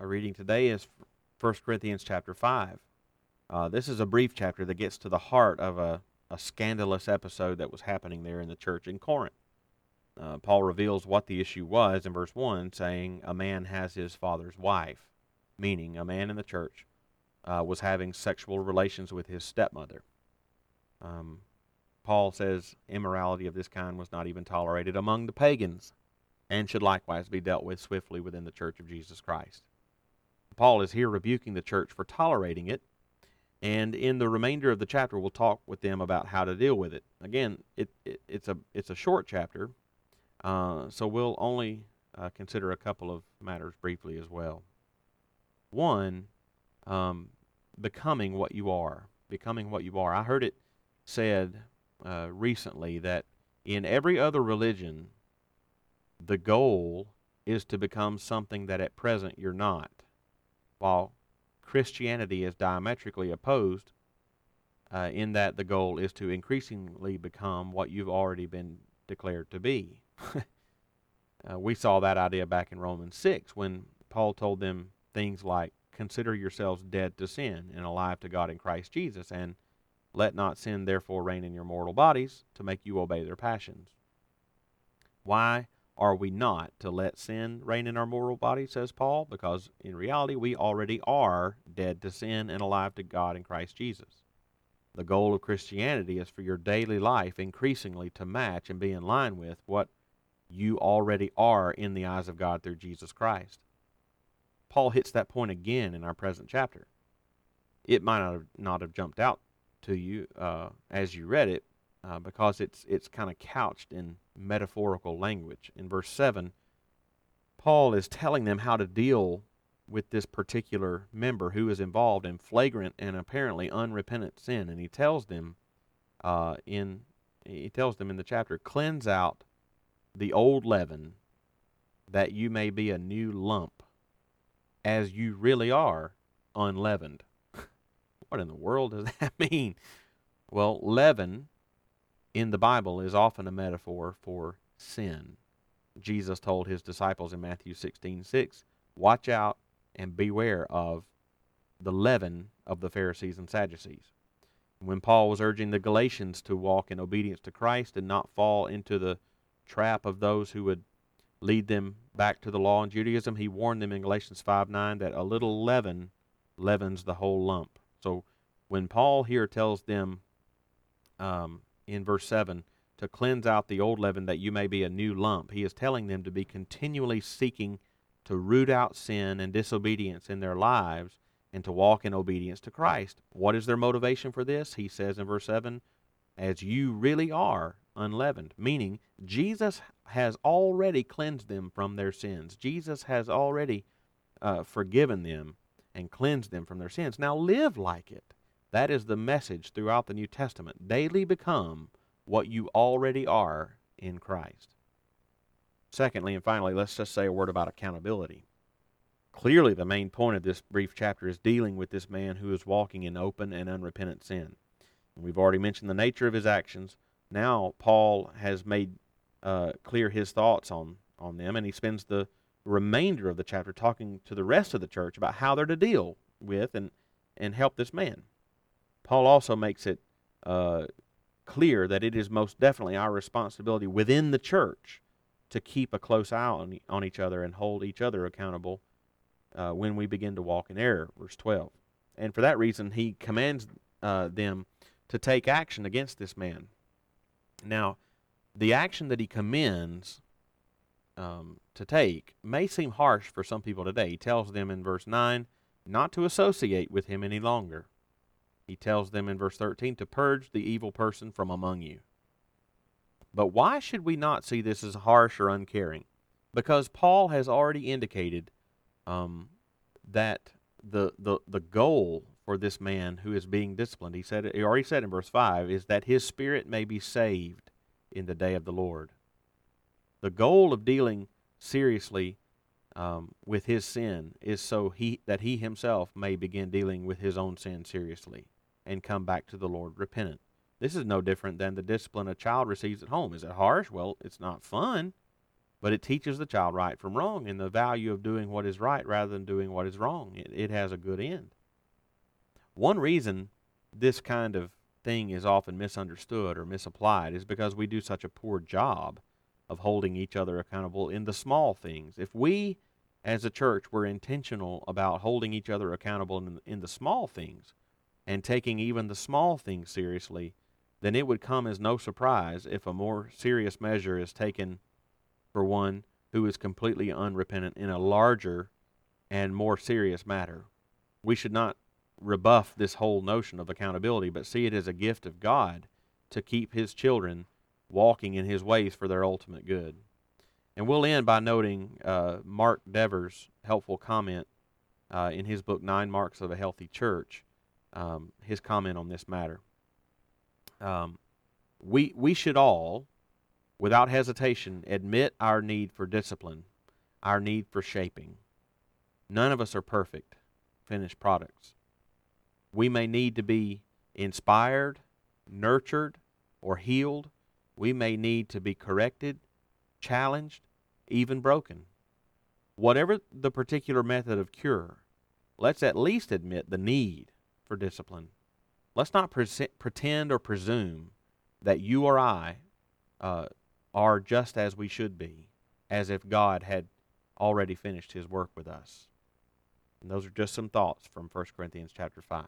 Our reading today is 1 Corinthians chapter 5. Uh, this is a brief chapter that gets to the heart of a, a scandalous episode that was happening there in the church in Corinth. Uh, Paul reveals what the issue was in verse 1, saying, A man has his father's wife, meaning a man in the church uh, was having sexual relations with his stepmother. Um, Paul says immorality of this kind was not even tolerated among the pagans and should likewise be dealt with swiftly within the church of Jesus Christ. Paul is here rebuking the church for tolerating it, and in the remainder of the chapter, we'll talk with them about how to deal with it. Again, it, it it's a it's a short chapter, uh, so we'll only uh, consider a couple of matters briefly as well. One, um, becoming what you are, becoming what you are. I heard it said uh, recently that in every other religion, the goal is to become something that at present you're not, while Christianity is diametrically opposed uh, in that the goal is to increasingly become what you've already been declared to be. uh, we saw that idea back in Romans 6 when Paul told them things like, Consider yourselves dead to sin and alive to God in Christ Jesus, and let not sin therefore reign in your mortal bodies to make you obey their passions. Why are we not to let sin reign in our mortal body, says Paul? Because in reality, we already are dead to sin and alive to God in Christ Jesus. The goal of Christianity is for your daily life increasingly to match and be in line with what you already are in the eyes of God through Jesus Christ. Paul hits that point again in our present chapter. It might not have, not have jumped out to you uh, as you read it, uh, because it's it's kind of couched in metaphorical language. In verse seven, Paul is telling them how to deal with this particular member who is involved in flagrant and apparently unrepentant sin, and he tells them uh, in he tells them in the chapter, cleanse out the old leaven, that you may be a new lump, as you really are unleavened. what in the world does that mean? Well, leaven in the Bible is often a metaphor for sin. Jesus told his disciples in Matthew 16 6, Watch out and beware of the leaven of the Pharisees and Sadducees. When Paul was urging the Galatians to walk in obedience to Christ and not fall into the trap of those who would lead them back to the law and Judaism, he warned them in Galatians 5 9 that a little leaven leavens the whole lump. So when Paul here tells them um, in verse 7 to cleanse out the old leaven that you may be a new lump. He is telling them to be continually seeking to root out sin and disobedience in their lives and to walk in obedience to Christ. What is their motivation for this? He says in verse 7 as you really are unleavened, meaning Jesus has already cleansed them from their sins. Jesus has already uh, forgiven them and cleansed them from their sins. Now live like it. That is the message throughout the New Testament. Daily become what you already are in Christ. Secondly, and finally, let's just say a word about accountability. Clearly, the main point of this brief chapter is dealing with this man who is walking in open and unrepentant sin. We've already mentioned the nature of his actions. Now, Paul has made uh, clear his thoughts on, on them, and he spends the remainder of the chapter talking to the rest of the church about how they're to deal with and, and help this man. Paul also makes it uh, clear that it is most definitely our responsibility within the church to keep a close eye on, on each other and hold each other accountable uh, when we begin to walk in error. Verse 12. And for that reason, he commands uh, them to take action against this man. Now, the action that he commends um, to take may seem harsh for some people today. He tells them in verse 9 not to associate with him any longer he tells them in verse 13 to purge the evil person from among you. But why should we not see this as harsh or uncaring? Because Paul has already indicated um, that the, the, the goal for this man who is being disciplined, he said he already said in verse 5, is that his spirit may be saved in the day of the Lord. The goal of dealing seriously um, with his sin is so he that he himself may begin dealing with his own sin seriously and come back to the Lord repentant. This is no different than the discipline a child receives at home. Is it harsh? Well, it's not fun, but it teaches the child right from wrong and the value of doing what is right rather than doing what is wrong. It, it has a good end. One reason this kind of thing is often misunderstood or misapplied is because we do such a poor job of holding each other accountable in the small things. If we as a church were intentional about holding each other accountable in, in the small things and taking even the small things seriously, then it would come as no surprise if a more serious measure is taken for one who is completely unrepentant in a larger and more serious matter. We should not rebuff this whole notion of accountability, but see it as a gift of God to keep His children walking in His ways for their ultimate good. And we'll end by noting uh, Mark Dever's helpful comment uh, in his book, Nine Marks of a Healthy Church, um, his comment on this matter. Um, we, we should all, without hesitation, admit our need for discipline, our need for shaping. None of us are perfect, finished products. We may need to be inspired, nurtured, or healed. We may need to be corrected, challenged, even broken. Whatever the particular method of cure, let's at least admit the need for discipline. Let's not pre- pretend or presume that you or I uh, are just as we should be, as if God had already finished his work with us. And those are just some thoughts from 1 Corinthians chapter 5.